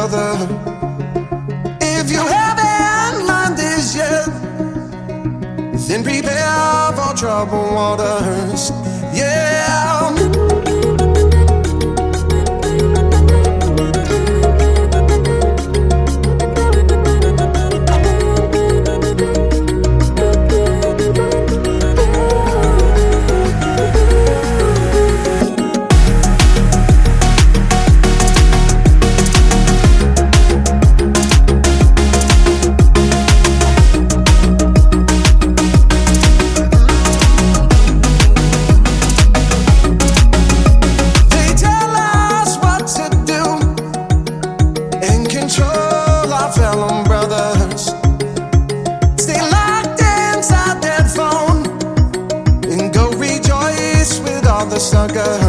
further. If you haven't learned this yet, then prepare for troubled waters. Yeah. That